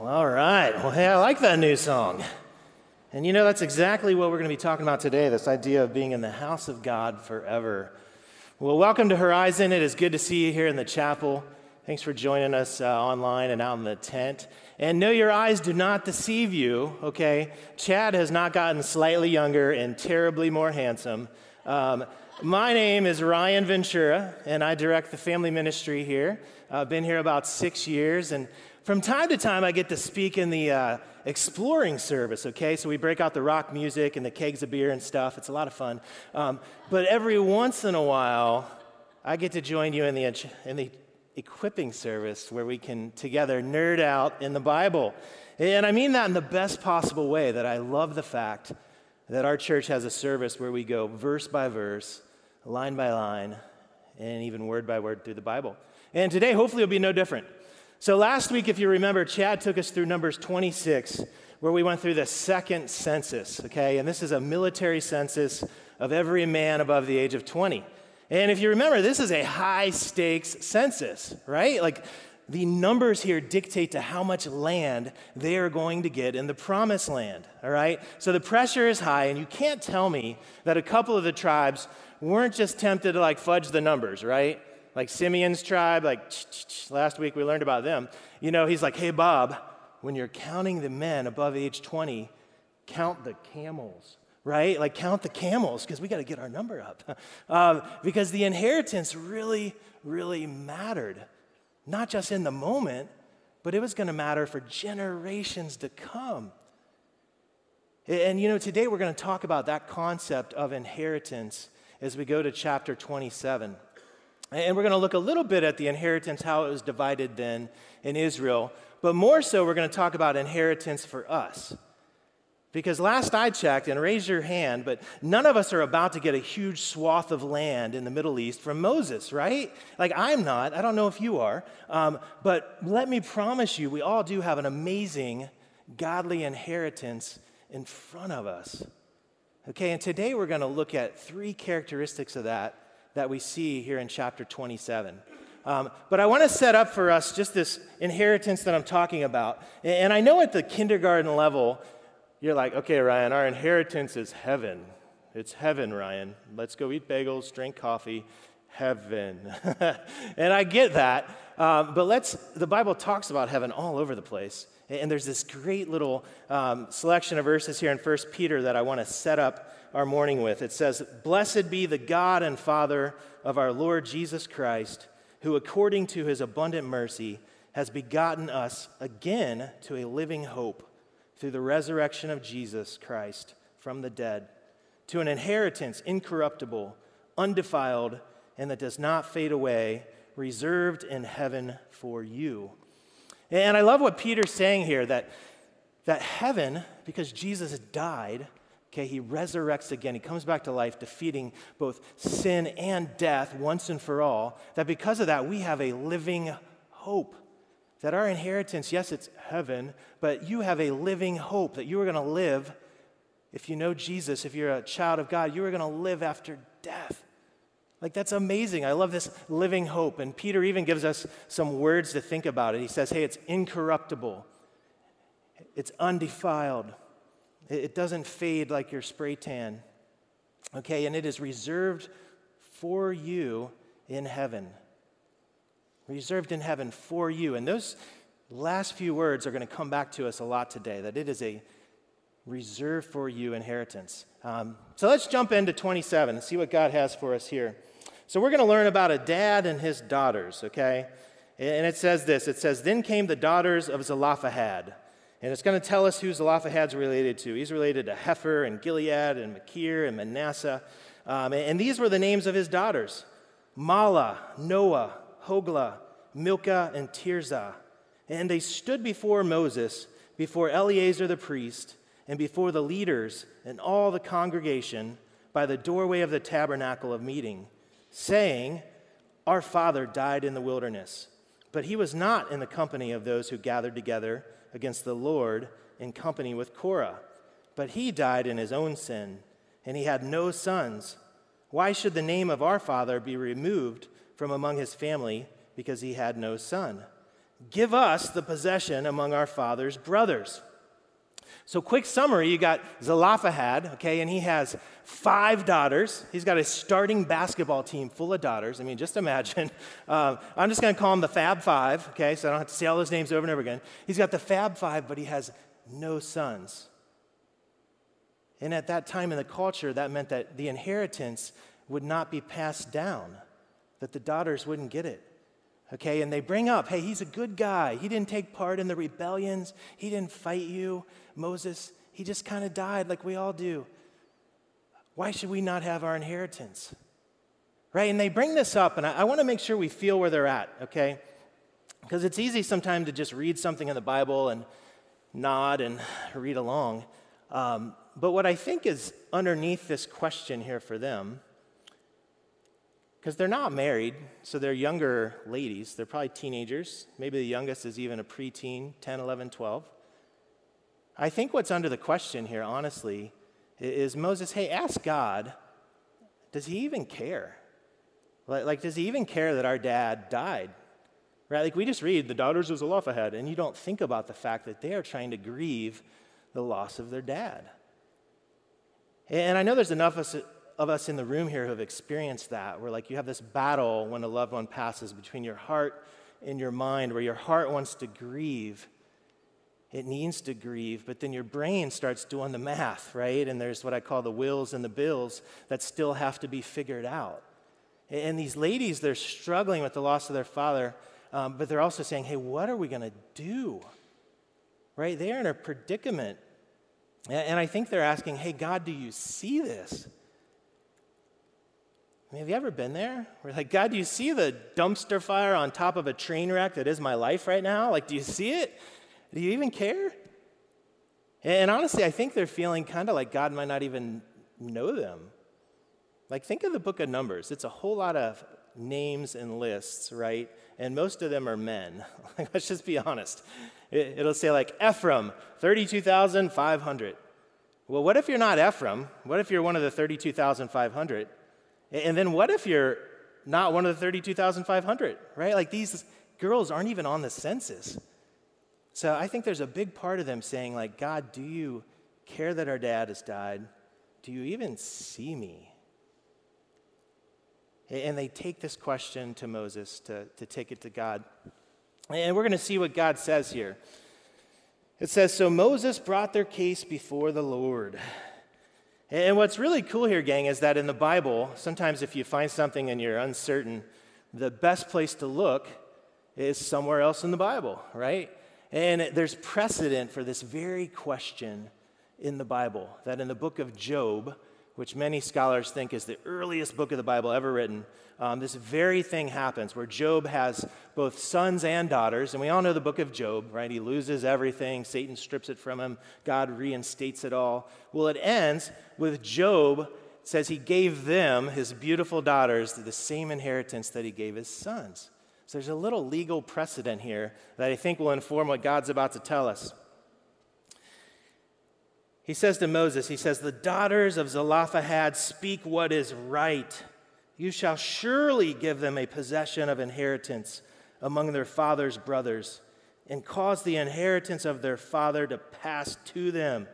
All right. Well, hey, I like that new song. And you know, that's exactly what we're going to be talking about today this idea of being in the house of God forever. Well, welcome to Horizon. It is good to see you here in the chapel. Thanks for joining us uh, online and out in the tent. And know your eyes do not deceive you, okay? Chad has not gotten slightly younger and terribly more handsome. Um, my name is Ryan Ventura, and I direct the family ministry here. I've been here about six years, and from time to time, I get to speak in the uh, exploring service, okay? So we break out the rock music and the kegs of beer and stuff. It's a lot of fun. Um, but every once in a while, I get to join you in the, in the equipping service where we can together nerd out in the Bible. And I mean that in the best possible way, that I love the fact that our church has a service where we go verse by verse, line by line, and even word by word through the Bible. And today, hopefully, will be no different. So, last week, if you remember, Chad took us through Numbers 26, where we went through the second census, okay? And this is a military census of every man above the age of 20. And if you remember, this is a high stakes census, right? Like, the numbers here dictate to how much land they are going to get in the promised land, all right? So the pressure is high, and you can't tell me that a couple of the tribes weren't just tempted to like fudge the numbers, right? Like Simeon's tribe, like last week we learned about them. You know, he's like, hey, Bob, when you're counting the men above age 20, count the camels, right? Like, count the camels because we got to get our number up. um, because the inheritance really, really mattered, not just in the moment, but it was going to matter for generations to come. And you know, today we're going to talk about that concept of inheritance as we go to chapter 27. And we're going to look a little bit at the inheritance, how it was divided then in Israel. But more so, we're going to talk about inheritance for us. Because last I checked, and raise your hand, but none of us are about to get a huge swath of land in the Middle East from Moses, right? Like I'm not. I don't know if you are. Um, but let me promise you, we all do have an amazing godly inheritance in front of us. Okay, and today we're going to look at three characteristics of that that we see here in chapter 27. Um, but I want to set up for us just this inheritance that I'm talking about. And I know at the kindergarten level, you're like, okay, Ryan, our inheritance is heaven. It's heaven, Ryan. Let's go eat bagels, drink coffee, heaven. and I get that. Um, but let's, the Bible talks about heaven all over the place. And there's this great little um, selection of verses here in 1 Peter that I want to set up our morning with. It says, Blessed be the God and Father of our Lord Jesus Christ, who according to his abundant mercy has begotten us again to a living hope through the resurrection of Jesus Christ from the dead, to an inheritance incorruptible, undefiled, and that does not fade away, reserved in heaven for you. And I love what Peter's saying here that, that heaven, because Jesus died, Okay, he resurrects again. He comes back to life, defeating both sin and death once and for all. That because of that, we have a living hope. That our inheritance, yes, it's heaven, but you have a living hope that you are going to live. If you know Jesus, if you're a child of God, you are going to live after death. Like, that's amazing. I love this living hope. And Peter even gives us some words to think about it. He says, hey, it's incorruptible, it's undefiled it doesn't fade like your spray tan. Okay, and it is reserved for you in heaven. Reserved in heaven for you. And those last few words are going to come back to us a lot today that it is a reserved for you inheritance. Um, so let's jump into 27 and see what God has for us here. So we're going to learn about a dad and his daughters, okay? And it says this it says, Then came the daughters of Zelophehad. And it's going to tell us who Zelophehad's related to. He's related to Hepher and Gilead and Machir and Manasseh. Um, and these were the names of his daughters Mahlah, Noah, Hoglah, Milcah, and Tirzah. And they stood before Moses, before Eleazar the priest, and before the leaders and all the congregation by the doorway of the tabernacle of meeting, saying, Our father died in the wilderness, but he was not in the company of those who gathered together against the Lord in company with Korah. But he died in his own sin, and he had no sons. Why should the name of our father be removed from among his family because he had no son? Give us the possession among our father's brothers. So, quick summary you got Zelophehad, okay, and he has five daughters. He's got a starting basketball team full of daughters. I mean, just imagine. Uh, I'm just going to call him the Fab Five, okay, so I don't have to say all those names over and over again. He's got the Fab Five, but he has no sons. And at that time in the culture, that meant that the inheritance would not be passed down, that the daughters wouldn't get it. Okay, and they bring up, hey, he's a good guy. He didn't take part in the rebellions, he didn't fight you. Moses, he just kind of died like we all do. Why should we not have our inheritance? Right? And they bring this up, and I, I want to make sure we feel where they're at, okay? Because it's easy sometimes to just read something in the Bible and nod and read along. Um, but what I think is underneath this question here for them because they're not married, so they're younger ladies. They're probably teenagers. Maybe the youngest is even a preteen, 10, 11, 12. I think what's under the question here, honestly, is Moses, hey, ask God, does he even care? Like, like, does he even care that our dad died? Right? Like, we just read the daughters of Zelophehad, and you don't think about the fact that they are trying to grieve the loss of their dad. And I know there's enough of us, of us in the room here who have experienced that, where like you have this battle when a loved one passes between your heart and your mind, where your heart wants to grieve. It needs to grieve, but then your brain starts doing the math, right? And there's what I call the wills and the bills that still have to be figured out. And these ladies, they're struggling with the loss of their father, um, but they're also saying, hey, what are we going to do? Right? They're in a predicament. And I think they're asking, hey, God, do you see this? I mean, have you ever been there? We're like, God, do you see the dumpster fire on top of a train wreck that is my life right now? Like, do you see it? Do you even care? And honestly, I think they're feeling kind of like God might not even know them. Like, think of the book of Numbers. It's a whole lot of names and lists, right? And most of them are men. Let's just be honest. It'll say, like, Ephraim, 32,500. Well, what if you're not Ephraim? What if you're one of the 32,500? And then what if you're not one of the 32,500, right? Like these girls aren't even on the census. So I think there's a big part of them saying, like, God, do you care that our dad has died? Do you even see me? And they take this question to Moses to, to take it to God. And we're going to see what God says here. It says, So Moses brought their case before the Lord. And what's really cool here, gang, is that in the Bible, sometimes if you find something and you're uncertain, the best place to look is somewhere else in the Bible, right? And there's precedent for this very question in the Bible. That in the book of Job, which many scholars think is the earliest book of the Bible ever written, um, this very thing happens where Job has both sons and daughters. And we all know the book of Job, right? He loses everything, Satan strips it from him, God reinstates it all. Well, it ends with Job says he gave them, his beautiful daughters, the same inheritance that he gave his sons. So there's a little legal precedent here that I think will inform what God's about to tell us. He says to Moses, He says, The daughters of Zelophehad speak what is right. You shall surely give them a possession of inheritance among their father's brothers, and cause the inheritance of their father to pass to them.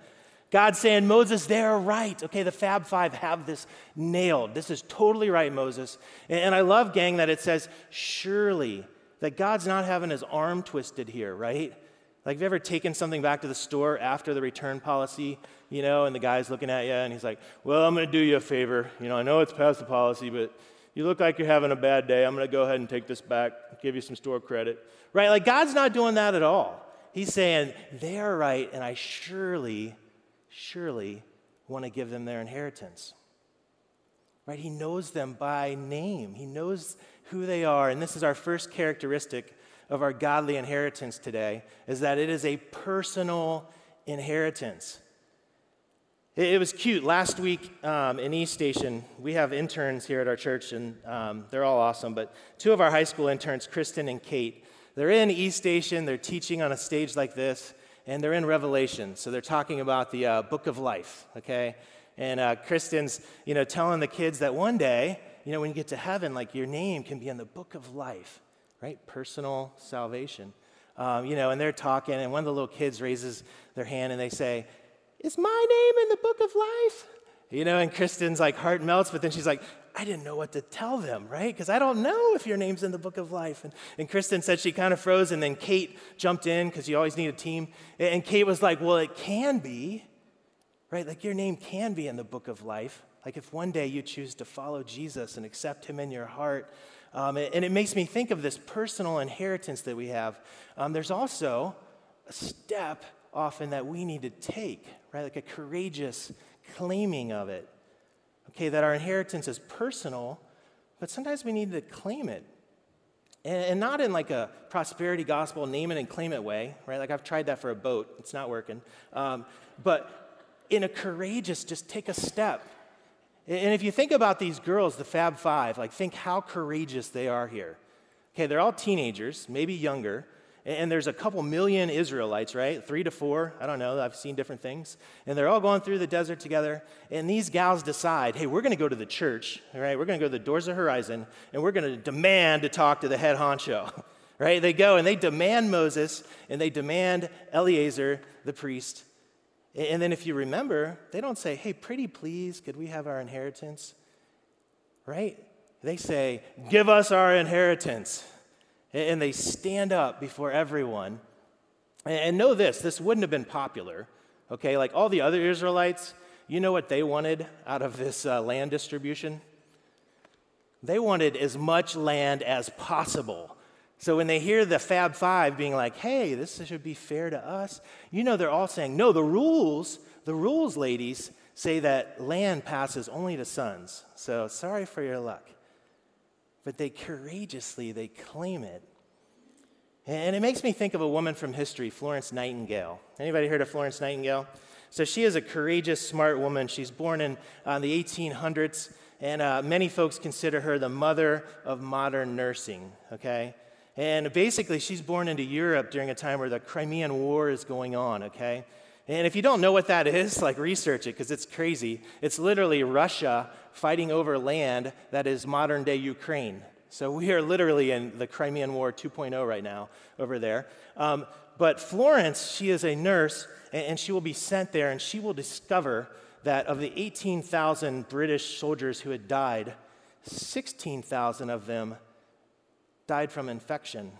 God saying, Moses, they're right. Okay, the Fab Five have this nailed. This is totally right, Moses. And I love, gang, that it says, surely, that God's not having his arm twisted here, right? Like, have you ever taken something back to the store after the return policy, you know, and the guy's looking at you and he's like, Well, I'm going to do you a favor. You know, I know it's past the policy, but you look like you're having a bad day. I'm going to go ahead and take this back, give you some store credit. Right? Like, God's not doing that at all. He's saying, They are right, and I surely, surely want to give them their inheritance. Right? He knows them by name, He knows who they are. And this is our first characteristic of our godly inheritance today is that it is a personal inheritance. It, was cute. Last week um, in East Station, we have interns here at our church, and um, they're all awesome. But two of our high school interns, Kristen and Kate, they're in East Station. They're teaching on a stage like this, and they're in Revelation. So they're talking about the uh, book of life, okay? And uh, Kristen's, you know, telling the kids that one day, you know, when you get to heaven, like your name can be in the book of life right? Personal salvation. Um, you know, and they're talking, and one of the little kids raises their hand and they say, Is my name in the book of life? You know, and Kristen's like heart melts, but then she's like, I didn't know what to tell them, right? Because I don't know if your name's in the book of life. And, and Kristen said she kind of froze, and then Kate jumped in because you always need a team. And Kate was like, Well, it can be, right? Like your name can be in the book of life. Like if one day you choose to follow Jesus and accept him in your heart. Um, and it makes me think of this personal inheritance that we have. Um, there's also a step often that we need to take, right? Like a courageous claiming of it. Okay, that our inheritance is personal, but sometimes we need to claim it. And, and not in like a prosperity gospel, name it and claim it way, right? Like I've tried that for a boat, it's not working. Um, but in a courageous, just take a step. And if you think about these girls, the Fab Five, like think how courageous they are here. Okay, they're all teenagers, maybe younger, and there's a couple million Israelites, right? Three to four. I don't know. I've seen different things. And they're all going through the desert together. And these gals decide, hey, we're going to go to the church, right? We're going to go to the doors of Horizon, and we're going to demand to talk to the head honcho, right? They go and they demand Moses, and they demand Eleazar, the priest. And then if you remember, they don't say, hey, pretty please, could we have our inheritance? Right? They say, give us our inheritance and they stand up before everyone. And know this this wouldn't have been popular, okay? Like all the other Israelites, you know what they wanted out of this uh, land distribution? They wanted as much land as possible. So when they hear the Fab Five being like, hey, this should be fair to us, you know they're all saying, no, the rules, the rules, ladies, say that land passes only to sons. So sorry for your luck but they courageously they claim it. And it makes me think of a woman from history, Florence Nightingale. Anybody heard of Florence Nightingale? So she is a courageous, smart woman. She's born in uh, the 1800s, and uh, many folks consider her the mother of modern nursing, okay? And basically, she's born into Europe during a time where the Crimean War is going on, okay? And if you don't know what that is, like research it because it's crazy. It's literally Russia fighting over land that is modern day Ukraine. So we are literally in the Crimean War 2.0 right now over there. Um, but Florence, she is a nurse and she will be sent there and she will discover that of the 18,000 British soldiers who had died, 16,000 of them died from infection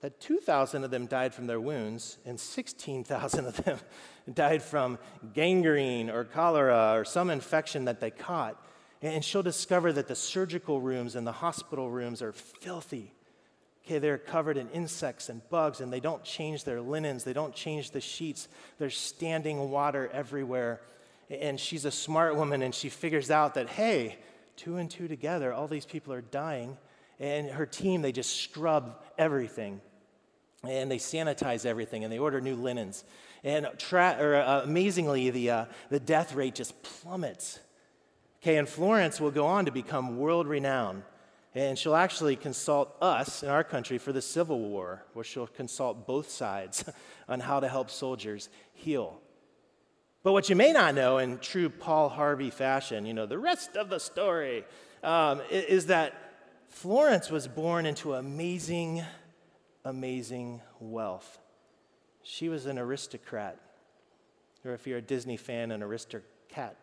that 2,000 of them died from their wounds, and 16,000 of them died from gangrene or cholera or some infection that they caught. And she'll discover that the surgical rooms and the hospital rooms are filthy. Okay, they're covered in insects and bugs, and they don't change their linens, they don't change the sheets. There's standing water everywhere. And she's a smart woman, and she figures out that, hey, two and two together, all these people are dying. And her team, they just scrub everything and they sanitize everything and they order new linens. And tra- or, uh, amazingly, the, uh, the death rate just plummets. Okay, and Florence will go on to become world renowned. And she'll actually consult us in our country for the Civil War, where she'll consult both sides on how to help soldiers heal. But what you may not know, in true Paul Harvey fashion, you know, the rest of the story, um, is that Florence was born into amazing amazing wealth. She was an aristocrat, or if you're a Disney fan, an aristocrat.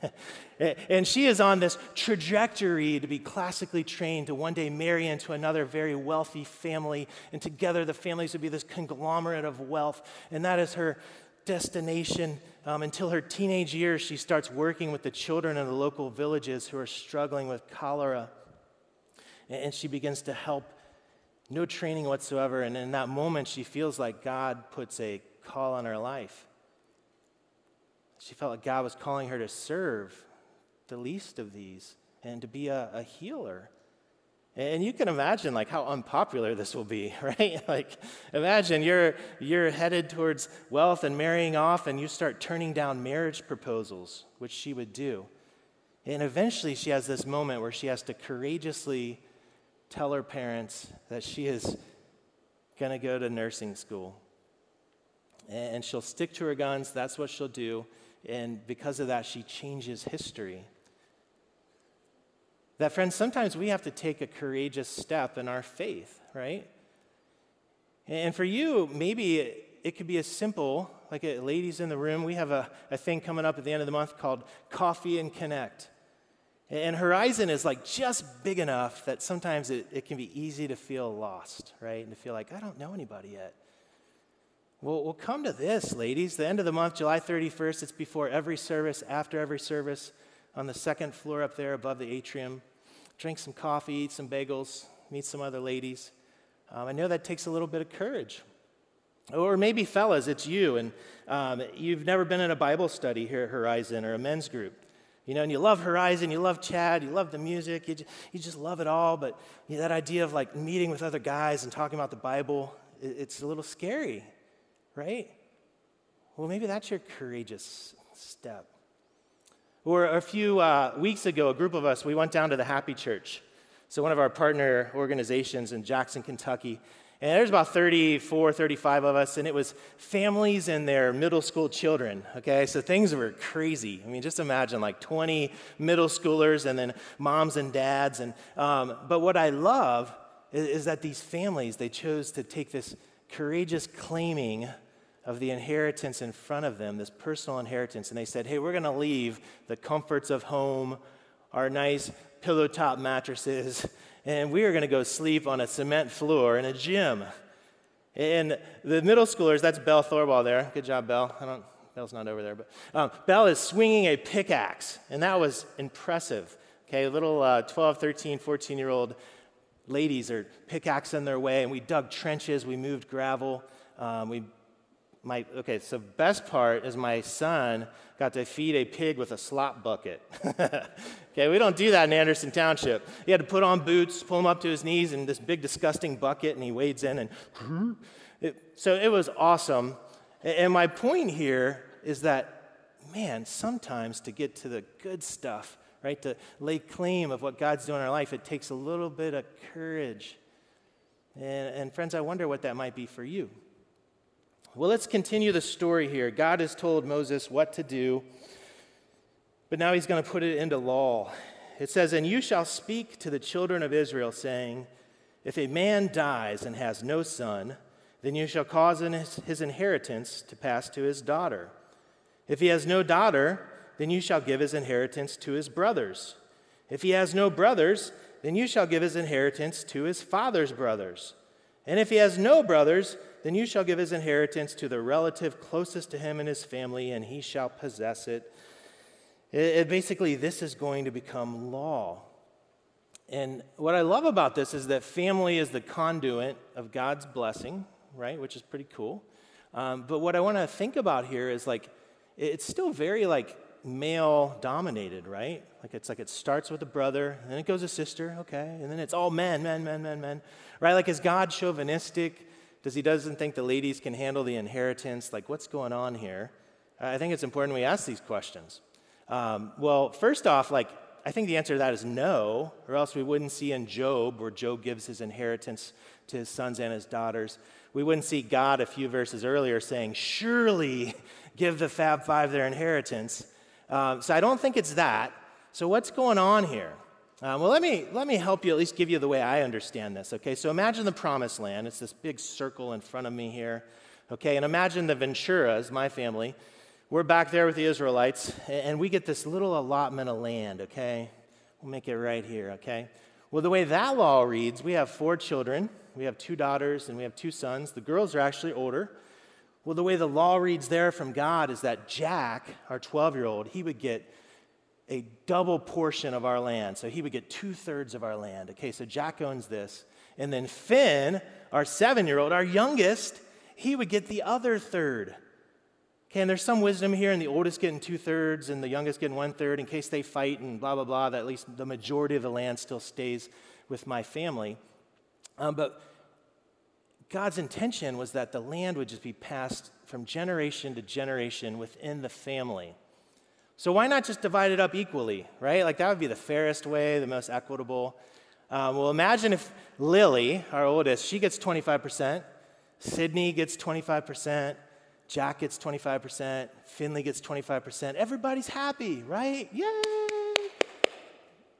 and she is on this trajectory to be classically trained to one day marry into another very wealthy family, and together the families would be this conglomerate of wealth. And that is her destination um, until her teenage years. She starts working with the children in the local villages who are struggling with cholera. And she begins to help no training whatsoever. And in that moment, she feels like God puts a call on her life. She felt like God was calling her to serve the least of these and to be a, a healer. And you can imagine like how unpopular this will be, right? like imagine you're you're headed towards wealth and marrying off and you start turning down marriage proposals, which she would do. And eventually she has this moment where she has to courageously tell her parents that she is going to go to nursing school. And she'll stick to her guns. That's what she'll do. And because of that, she changes history. That, friends, sometimes we have to take a courageous step in our faith, right? And for you, maybe it, could be as simple, like uh, ladies in the room, we have a, a thing coming up at the end of the month called Coffee and Connect. And Horizon is like just big enough that sometimes it, it can be easy to feel lost, right? And to feel like, I don't know anybody yet. Well, we'll come to this, ladies. The end of the month, July 31st, it's before every service, after every service, on the second floor up there above the atrium. Drink some coffee, eat some bagels, meet some other ladies. Um, I know that takes a little bit of courage. Or maybe, fellas, it's you, and um, you've never been in a Bible study here at Horizon or a men's group. You know, and you love Horizon, you love Chad, you love the music, you just, you just love it all. But you know, that idea of like meeting with other guys and talking about the Bible, it, it's a little scary, right? Well, maybe that's your courageous step. Or a few uh, weeks ago, a group of us, we went down to the Happy Church. So, one of our partner organizations in Jackson, Kentucky. And there's about 34, 35 of us, and it was families and their middle school children, okay? So things were crazy. I mean, just imagine like 20 middle schoolers and then moms and dads. And, um, but what I love is, is that these families, they chose to take this courageous claiming of the inheritance in front of them, this personal inheritance, and they said, hey, we're going to leave the comforts of home, our nice pillow top mattresses, and we are going to go sleep on a cement floor in a gym. And the middle schoolers, that's Belle Thorwall there. Good job, Belle. I don't, Belle's not over there, but um, Belle is swinging a pickaxe, and that was impressive. Okay, little uh, 12, 13, 14 year old ladies are pickaxing their way, and we dug trenches, we moved gravel, um, we my okay so best part is my son got to feed a pig with a slop bucket. Okay we don't do that in anderson township. He had to put on boots pull him up to his knees in this big disgusting bucket and he wades in and it, so it was awesome. And my point here is that man sometimes to get to the good stuff right to lay claim of what god's doing in our life it takes a little bit of courage. And, and friends i wonder what that might be for you well, let's continue the story here. God has told Moses what to do, but now he's going to put it into law. It says, And you shall speak to the children of Israel, saying, If a man dies and has no son, then you shall cause his inheritance to pass to his daughter. If he has no daughter, then you shall give his inheritance to his brothers. If he has no brothers, then you shall give his inheritance to his father's brothers. And if he has no brothers, then you shall give his inheritance to the relative closest to him and his family, and he shall possess it. it, it basically, this is going to become law. And what I love about this is that family is the conduit of God's blessing, right? Which is pretty cool. Um, but what I want to think about here is like, it's still very like male dominated, right? Like it's like it starts with a brother, and then it goes a sister, okay, and then it's all men, men, men, men, men, right? Like is God chauvinistic? Does he doesn't think the ladies can handle the inheritance? Like what's going on here? I think it's important we ask these questions. Um, well, first off, like I think the answer to that is no, or else we wouldn't see in Job where Job gives his inheritance to his sons and his daughters. We wouldn't see God a few verses earlier saying, Surely give the Fab Five their inheritance. Um, so I don't think it's that. So what's going on here? Um, well, let me, let me help you at least give you the way I understand this, okay? So imagine the promised land. It's this big circle in front of me here, okay? And imagine the Venturas, my family. We're back there with the Israelites, and we get this little allotment of land, okay? We'll make it right here, okay? Well, the way that law reads, we have four children. We have two daughters and we have two sons. The girls are actually older. Well, the way the law reads there from God is that Jack, our 12 year old, he would get a double portion of our land. So he would get two thirds of our land. Okay, so Jack owns this. And then Finn, our seven year old, our youngest, he would get the other third. Okay, and there's some wisdom here in the oldest getting two thirds and the youngest getting one third in case they fight and blah, blah, blah, that at least the majority of the land still stays with my family. Um, but God's intention was that the land would just be passed from generation to generation within the family. So why not just divide it up equally, right? Like that would be the fairest way, the most equitable. Um, well, imagine if Lily, our oldest, she gets 25%, Sydney gets 25%, Jack gets 25%, Finley gets 25%. Everybody's happy, right? Yay!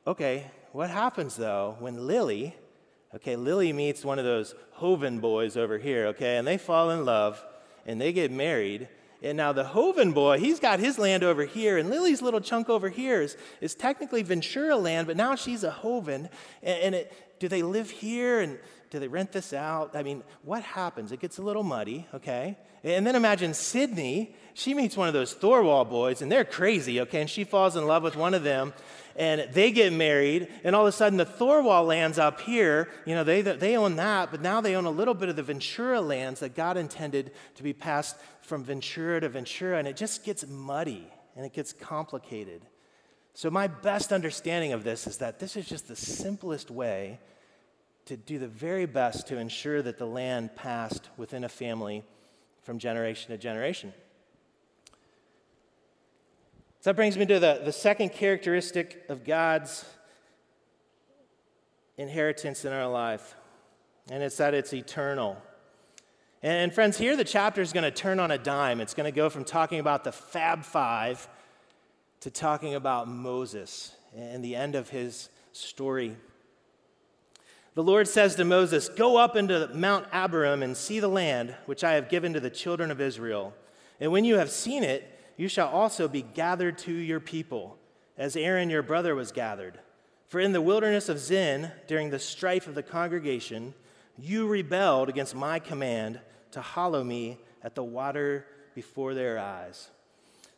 Okay, what happens though when Lily Okay, Lily meets one of those Hoven boys over here, okay, and they fall in love and they get married. And now the Hoven boy, he's got his land over here, and Lily's little chunk over here is, is technically Ventura land, but now she's a Hoven. And, and it, do they live here and do they rent this out? I mean, what happens? It gets a little muddy, okay? And then imagine Sydney. She meets one of those Thorwall boys, and they're crazy, okay? And she falls in love with one of them and they get married, and all of a sudden the Thorwall lands up here. You know, they, they own that, but now they own a little bit of the Ventura lands that God intended to be passed from Ventura to Ventura, and it just gets muddy and it gets complicated. So, my best understanding of this is that this is just the simplest way to do the very best to ensure that the land passed within a family from generation to generation. So that brings me to the, the second characteristic of God's inheritance in our life, and it's that it's eternal. And, friends, here the chapter is going to turn on a dime. It's going to go from talking about the Fab Five to talking about Moses and the end of his story. The Lord says to Moses, Go up into Mount Abarim and see the land which I have given to the children of Israel. And when you have seen it, you shall also be gathered to your people, as Aaron your brother was gathered. For in the wilderness of Zin, during the strife of the congregation, you rebelled against my command to hallow me at the water before their eyes.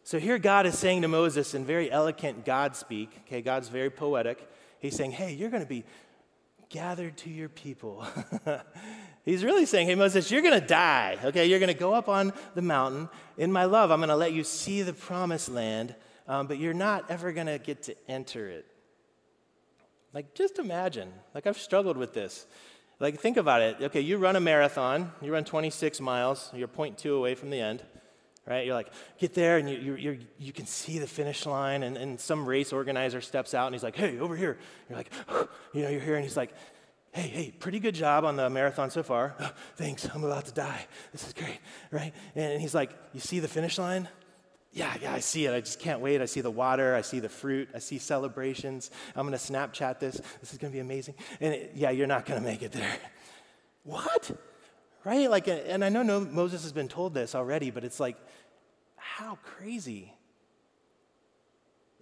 So here God is saying to Moses in very eloquent God speak, okay, God's very poetic. He's saying, hey, you're going to be gathered to your people. He's really saying, hey, Moses, you're going to die, okay? You're going to go up on the mountain. In my love, I'm going to let you see the promised land, um, but you're not ever going to get to enter it. Like, just imagine. Like, I've struggled with this. Like, think about it. Okay, you run a marathon, you run 26 miles, you're 0.2 away from the end, right? You're like, get there, and you, you you can see the finish line, and, and some race organizer steps out, and he's like, hey, over here. You're like, you know, you're here, and he's like, hey, hey, pretty good job on the marathon so far. Oh, thanks, I'm about to die. This is great, right? And he's like, you see the finish line? Yeah, yeah, I see it. I just can't wait. I see the water. I see the fruit. I see celebrations. I'm going to Snapchat this. This is going to be amazing. And it, yeah, you're not going to make it there. what? Right? Like, and I know Moses has been told this already, but it's like, how crazy.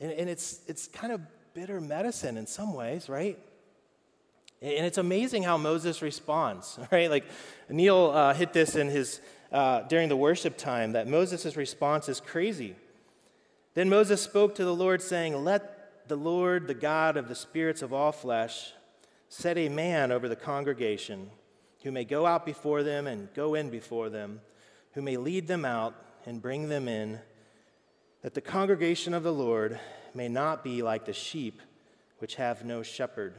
And, and it's, it's kind of bitter medicine in some ways, right? And it's amazing how Moses responds, right? Like Neil uh, hit this in his uh, during the worship time that Moses' response is crazy. Then Moses spoke to the Lord, saying, Let the Lord, the God of the spirits of all flesh, set a man over the congregation who may go out before them and go in before them, who may lead them out and bring them in, that the congregation of the Lord may not be like the sheep which have no shepherd.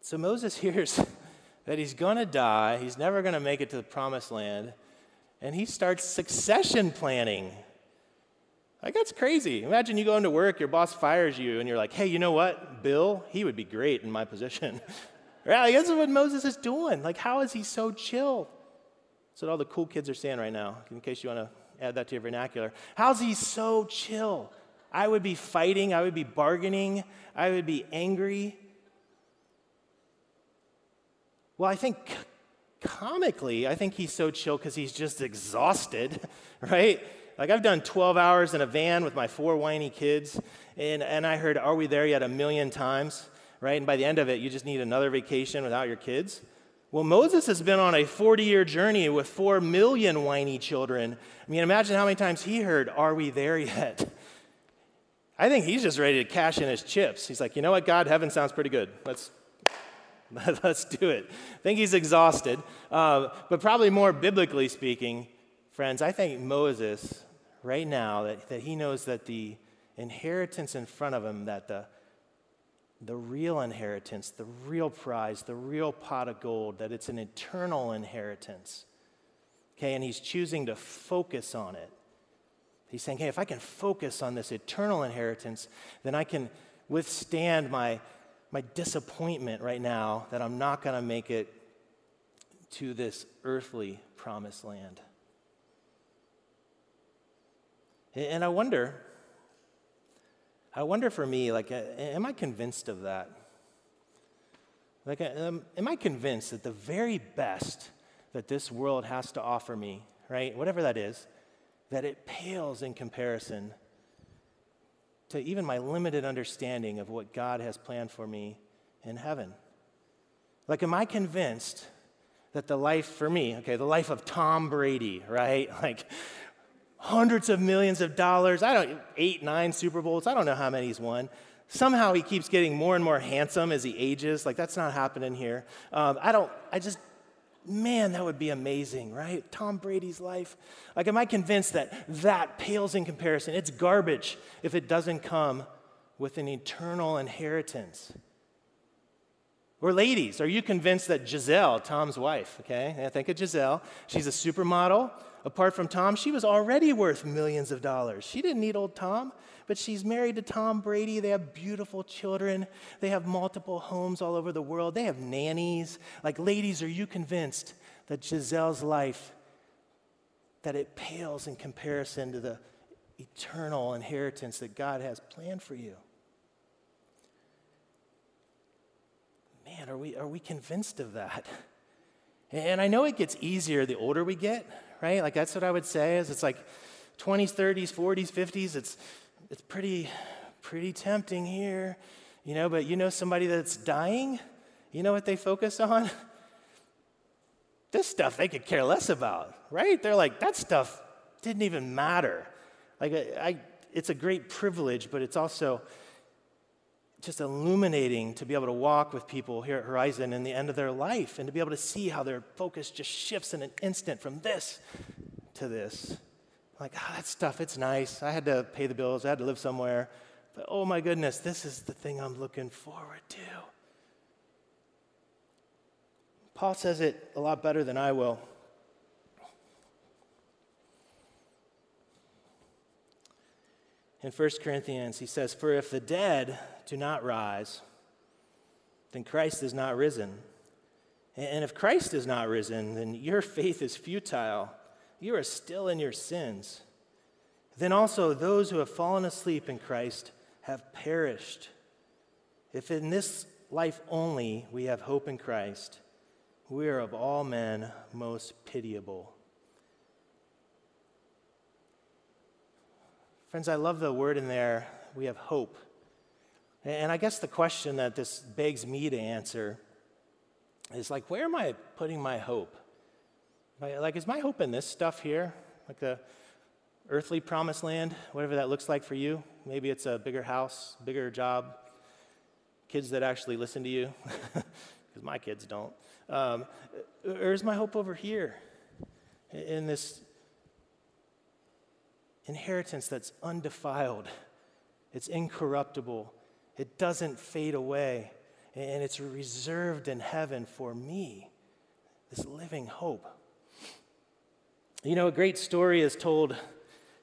So Moses hears that he's going to die, he's never going to make it to the promised land, and he starts succession planning. Like, that's crazy. Imagine you go into work, your boss fires you, and you're like, hey, you know what? Bill, he would be great in my position. right? Like, that's what Moses is doing. Like, how is he so chill? That's what all the cool kids are saying right now, in case you want to add that to your vernacular. How's he so chill? I would be fighting, I would be bargaining, I would be angry. Well, I think comically, I think he's so chill because he's just exhausted, right? Like I've done 12 hours in a van with my four whiny kids, and, and I heard, Are we there yet a million times, right? And by the end of it, you just need another vacation without your kids. Well, Moses has been on a 40 year journey with 4 million whiny children. I mean, imagine how many times he heard, Are we there yet? I think he's just ready to cash in his chips. He's like, You know what, God, heaven sounds pretty good. Let's, Let's do it. I think he's exhausted. Uh, but probably more biblically speaking, friends, I think Moses, right now, that, that he knows that the inheritance in front of him, that the, the real inheritance, the real prize, the real pot of gold, that it's an eternal inheritance. Okay, and he's choosing to focus on it. He's saying, hey, if I can focus on this eternal inheritance, then I can withstand my my disappointment right now that I'm not going to make it to this earthly promised land. And I wonder, I wonder for me, like, am I convinced of that? Like, um, am I convinced that the very best that this world has to offer me, right, whatever that is, that it pales in comparison to even my limited understanding of what God has planned for me in heaven? Like, am I convinced that the life for me, okay, the life of Tom Brady, right? Like, hundreds of millions of dollars, I don't, eight, nine Super Bowls, I don't know how many he's won. Somehow he keeps getting more and more handsome as he ages. Like, that's not happening here. Um, I don't, I just, man, that would be amazing, right? Tom Brady's life. Like, am I convinced that that pales in comparison? It's garbage if it doesn't come with an eternal inheritance. Or ladies, are you convinced that Gisele, Tom's wife, okay? I think of Gisele. She's a supermodel. Apart from Tom, she was already worth millions of dollars. She didn't need old Tom, but she's married to Tom Brady. They have beautiful children. They have multiple homes all over the world. They have nannies. Like, ladies, are you convinced that Gisele's life, that it pales in comparison to the eternal inheritance that God has planned for you? man, are we, are we convinced of that? And I know it gets easier the older we get, right? Like that's what I would say is it's like 20s, 30s, 40s, 50s, it's, it's pretty, pretty tempting here, you know, but you know somebody that's dying, you know what they focus on? This stuff they could care less about, right? They're like, that stuff didn't even matter. Like, I, I it's a great privilege, but it's also just illuminating to be able to walk with people here at Horizon in the end of their life and to be able to see how their focus just shifts in an instant from this to this. Like, oh, that stuff, it's nice. I had to pay the bills, I had to live somewhere. But oh my goodness, this is the thing I'm looking forward to. Paul says it a lot better than I will. In 1 Corinthians, he says, For if the dead do not rise, then Christ is not risen. And if Christ is not risen, then your faith is futile. You are still in your sins. Then also those who have fallen asleep in Christ have perished. If in this life only we have hope in Christ, we are of all men most pitiable. Friends, I love the word in there. We have hope. And I guess the question that this begs me to answer is like, where am I putting my hope? Like, is my hope in this stuff here? Like the earthly promised land, whatever that looks like for you? Maybe it's a bigger house, bigger job, kids that actually listen to you, because my kids don't. Um, or is my hope over here in this inheritance that's undefiled, it's incorruptible, it doesn't fade away, and it's reserved in heaven for me, this living hope. You know, a great story is told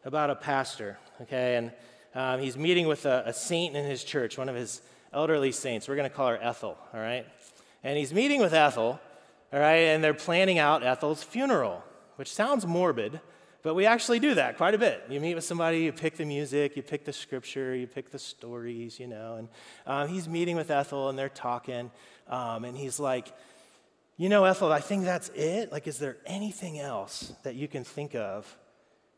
about a pastor, okay, and um, he's meeting with a, a saint in his church, one of his elderly saints. We're going to call her Ethel, all right? And he's meeting with Ethel, all right, and they're planning out Ethel's funeral, which sounds morbid, but we actually do that quite a bit. You meet with somebody, you pick the music, you pick the scripture, you pick the stories, you know. And um, he's meeting with Ethel and they're talking. Um, and he's like, You know, Ethel, I think that's it. Like, is there anything else that you can think of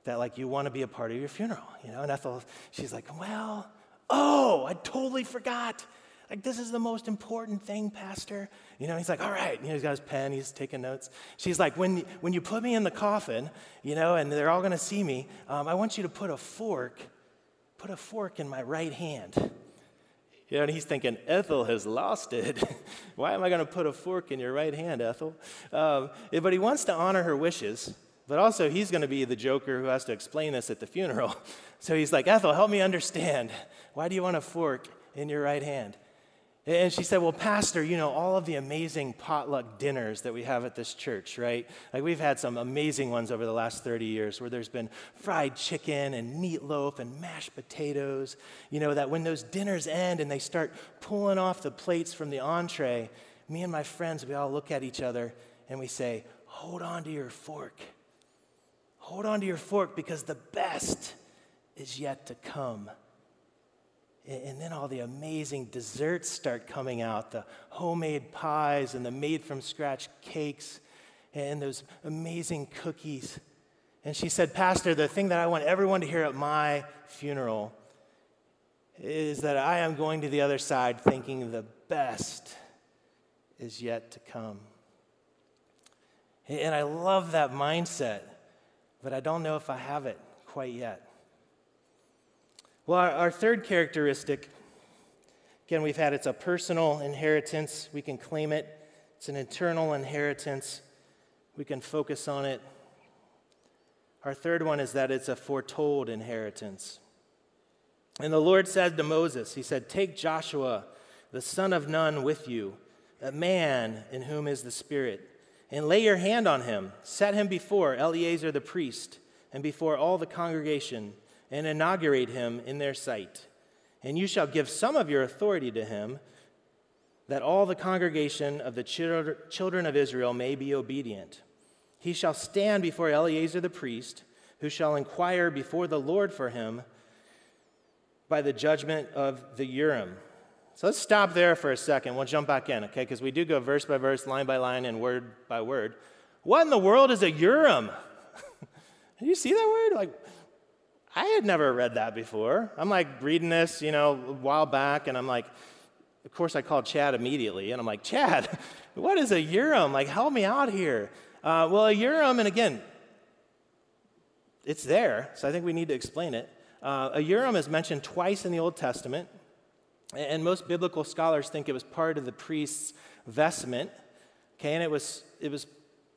that, like, you want to be a part of your funeral? You know, and Ethel, she's like, Well, oh, I totally forgot. Like, this is the most important thing, Pastor. You know, he's like, all right. You know, he's got his pen, he's taking notes. She's like, when, when you put me in the coffin, you know, and they're all going to see me, um, I want you to put a fork, put a fork in my right hand. You know, and he's thinking, Ethel has lost it. Why am I going to put a fork in your right hand, Ethel? Um, but he wants to honor her wishes, but also he's going to be the joker who has to explain this at the funeral. So he's like, Ethel, help me understand. Why do you want a fork in your right hand? And she said, Well, Pastor, you know, all of the amazing potluck dinners that we have at this church, right? Like we've had some amazing ones over the last 30 years where there's been fried chicken and meatloaf and mashed potatoes. You know, that when those dinners end and they start pulling off the plates from the entree, me and my friends, we all look at each other and we say, Hold on to your fork. Hold on to your fork because the best is yet to come. And then all the amazing desserts start coming out the homemade pies and the made from scratch cakes and those amazing cookies. And she said, Pastor, the thing that I want everyone to hear at my funeral is that I am going to the other side thinking the best is yet to come. And I love that mindset, but I don't know if I have it quite yet. Well, our, our, third characteristic, again, we've had it's a personal inheritance. We can claim it, it's an eternal inheritance. We can focus on it. Our third one is that it's a foretold inheritance. And the Lord said to Moses, He said, Take Joshua, the son of Nun, with you, a man in whom is the Spirit, and lay your hand on him. Set him before Eleazar the priest and before all the congregation and inaugurate him in their sight. And you shall give some of your authority to him, that all the congregation of the children of Israel may be obedient. He shall stand before Eleazar the priest, who shall inquire before the Lord for him by the judgment of the Urim. So let's stop there for a second. We'll jump back in, okay? Because we do go verse by verse, line by line, and word by word. What in the world is a Urim? Did you see that word? Like, I had never read that before. I'm like reading this, you know, a while back, and I'm like, of course, I called Chad immediately, and I'm like, Chad, what is a Urim? Like, help me out here. Uh, well, a Urim, and again, it's there, so I think we need to explain it. Uh, a Urim is mentioned twice in the Old Testament, and most biblical scholars think it was part of the priest's vestment. Okay, and it was it was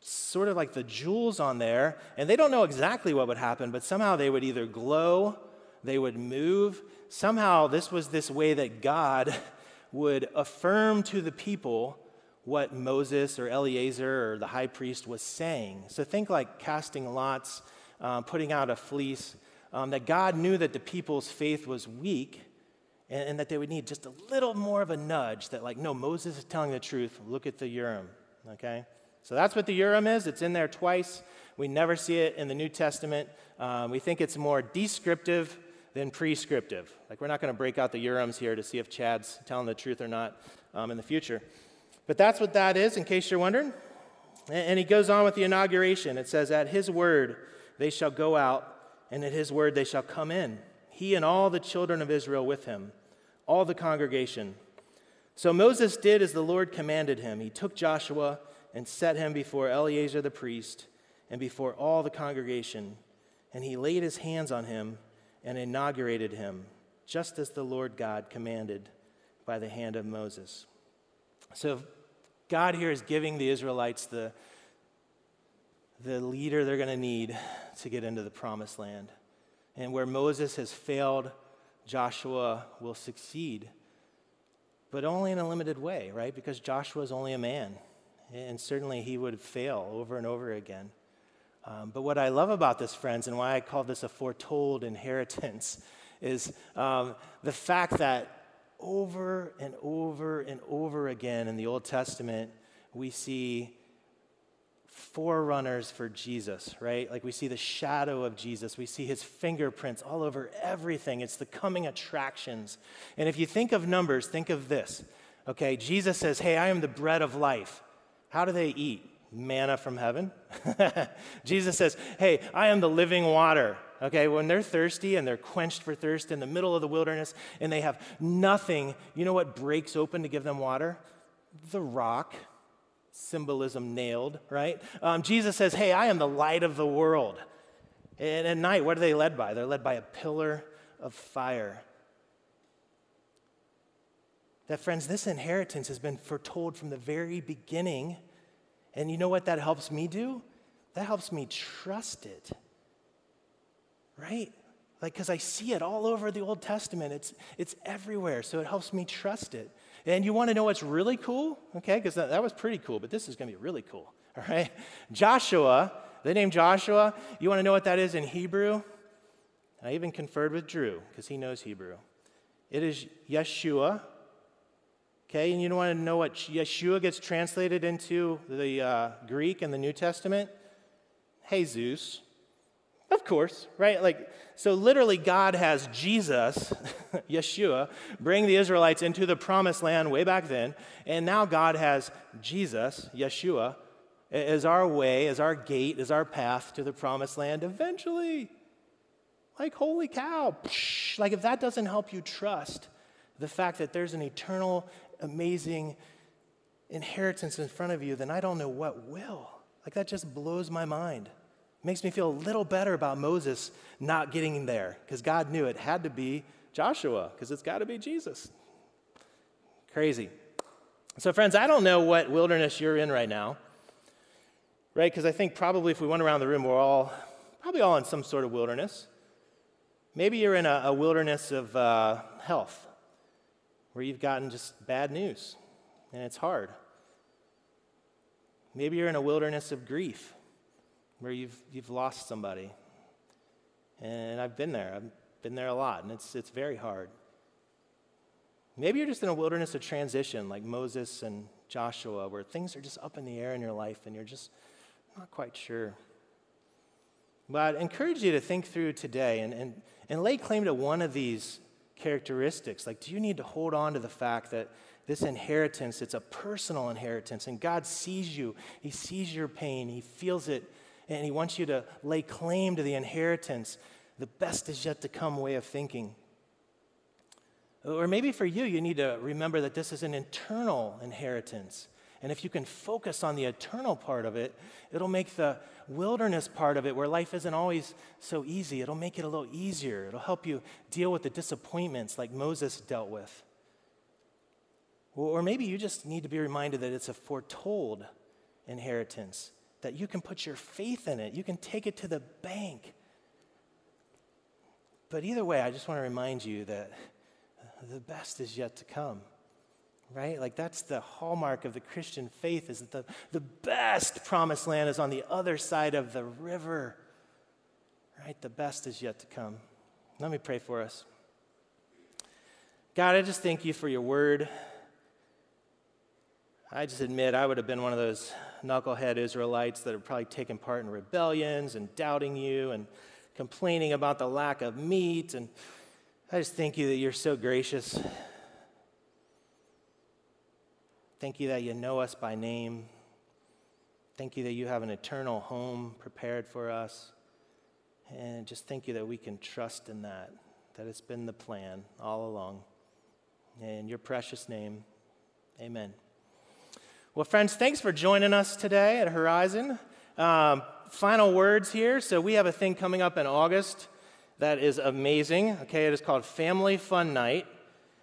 sort of like the jewels on there, and they don't know exactly what would happen, but somehow they would either glow, they would move. Somehow, this was this way that God would affirm to the people what Moses or Eleazar or the high priest was saying. So think like casting lots, uh, putting out a fleece, um, that God knew that the people's faith was weak. And, and that they would need just a little more of a nudge that, like, no, Moses is telling the truth. Look at the Urim, okay? So that's what the Urim is. It's in there twice. We never see it in the New Testament. Um, we think it's more descriptive than prescriptive. Like, we're not going to break out the Urims here to see if Chad's telling the truth or not um, in the future. But that's what that is, in case you're wondering. And, and he goes on with the inauguration. It says, At his word they shall go out, and at his word they shall come in, he and all the children of Israel with him, all the congregation. So Moses did as the Lord commanded him. He took Joshua and set him before Eleazar the priest and before all the congregation. And he laid his hands on him and inaugurated him, just as the Lord God commanded by the hand of Moses. So God here is giving the Israelites the, the leader they're going to need to get into the promised land. And where Moses has failed, Joshua will succeed. But only in a limited way, right? Because Joshua is only a man and certainly he would fail over and over again. Um, but what I love about this, friends, and why I call this a foretold inheritance, is um, the fact that over and over and over again in the Old Testament, we see forerunners for Jesus, right? Like we see the shadow of Jesus, we see his fingerprints all over everything. It's the coming attractions. And if you think of numbers, think of this. Okay, Jesus says, Hey, I am the bread of life. How do they eat? Manna from heaven. Jesus says, Hey, I am the living water. Okay, when they're thirsty and they're quenched for thirst in the middle of the wilderness and they have nothing, you know what breaks open to give them water? The rock. Symbolism nailed, right? Um, Jesus says, Hey, I am the light of the world. And at night, what are they led by? They're led by a pillar of fire. That, friends, this inheritance has been foretold from the very beginning. And you know what that helps me do? That helps me trust it. Right? Like, because I see it all over the Old Testament, it's, it's everywhere, so it helps me trust it. And you want to know what's really cool? Okay, because that, that was pretty cool, but this is going to be really cool. All right? Joshua, the name Joshua, you want to know what that is in Hebrew? I even conferred with Drew because he knows Hebrew. It is Yeshua, Okay, and you don't want to know what Yeshua gets translated into the uh, Greek in the New Testament? Jesus. Of course, right? Like, so literally, God has Jesus, Yeshua, bring the Israelites into the promised land way back then. And now God has Jesus, Yeshua, as our way, as our gate, as our path to the promised land eventually. Like, holy cow. Like, if that doesn't help you trust the fact that there's an eternal, amazing inheritance in front of you, then I don't know what will. Like, that just blows my mind makes me feel a little better about Moses not getting there because God knew it had to be Joshua because it's got to be Jesus. Crazy. So, friends, I don't know what wilderness you're in right now, right? Because I think probably if we went around the room, we're all probably all in some sort of wilderness. Maybe you're in a, a wilderness of uh, health where you've gotten just bad news and it's hard. Maybe you're in a wilderness of grief where you've, you've lost somebody. And I've been there. I've been there a lot, and it's, it's very hard. Maybe you're just in a wilderness of transition, like Moses and Joshua, where things are just up in the air in your life and you're just not quite sure. But I'd encourage you to think through today and, and, and lay claim to one of these characteristics. Like, do you need to hold on to the fact that this inheritance, it's a personal inheritance, and God sees you, He sees your pain, He feels it and He wants you to lay claim to the inheritance, the best is yet to come way of thinking. Or maybe for you, you need to remember that this is an internal inheritance. And if you can focus on the eternal part of it, it'll make the wilderness part of it, where life isn't always so easy, it'll make it a little easier. It'll help you deal with the disappointments like Moses dealt with. Or maybe you just need to be reminded that it's a foretold inheritance that you can put your faith in it, you can take it to the bank. But either way, I just want to remind you that the best is yet to come. Right? Like that's the hallmark of the Christian faith is that the, the best promised land is on the other side of the river. Right? The best is yet to come. Let me pray for us. God, I just thank you for your word. I just admit I would have been one of those knucklehead Israelites that have probably taken part in rebellions and doubting you and complaining about the lack of meat. And I just thank you that you're so gracious. Thank you that you know us by name. Thank you that you have an eternal home prepared for us. And just thank you that we can trust in that, that it's been the plan all along. In your precious name, amen. Well, friends, thanks for joining us today at Horizon. Um, final words here. So, we have a thing coming up in August that is amazing. Okay, it is called Family Fun Night.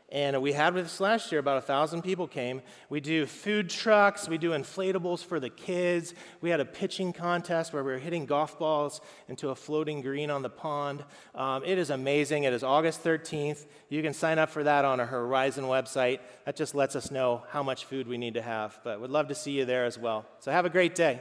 And we had this last year, about a thousand people came. We do food trucks, we do inflatables for the kids. We had a pitching contest where we were hitting golf balls into a floating green on the pond. Um, it is amazing. It is August 13th. You can sign up for that on our Horizon website. That just lets us know how much food we need to have. But we'd love to see you there as well. So have a great day.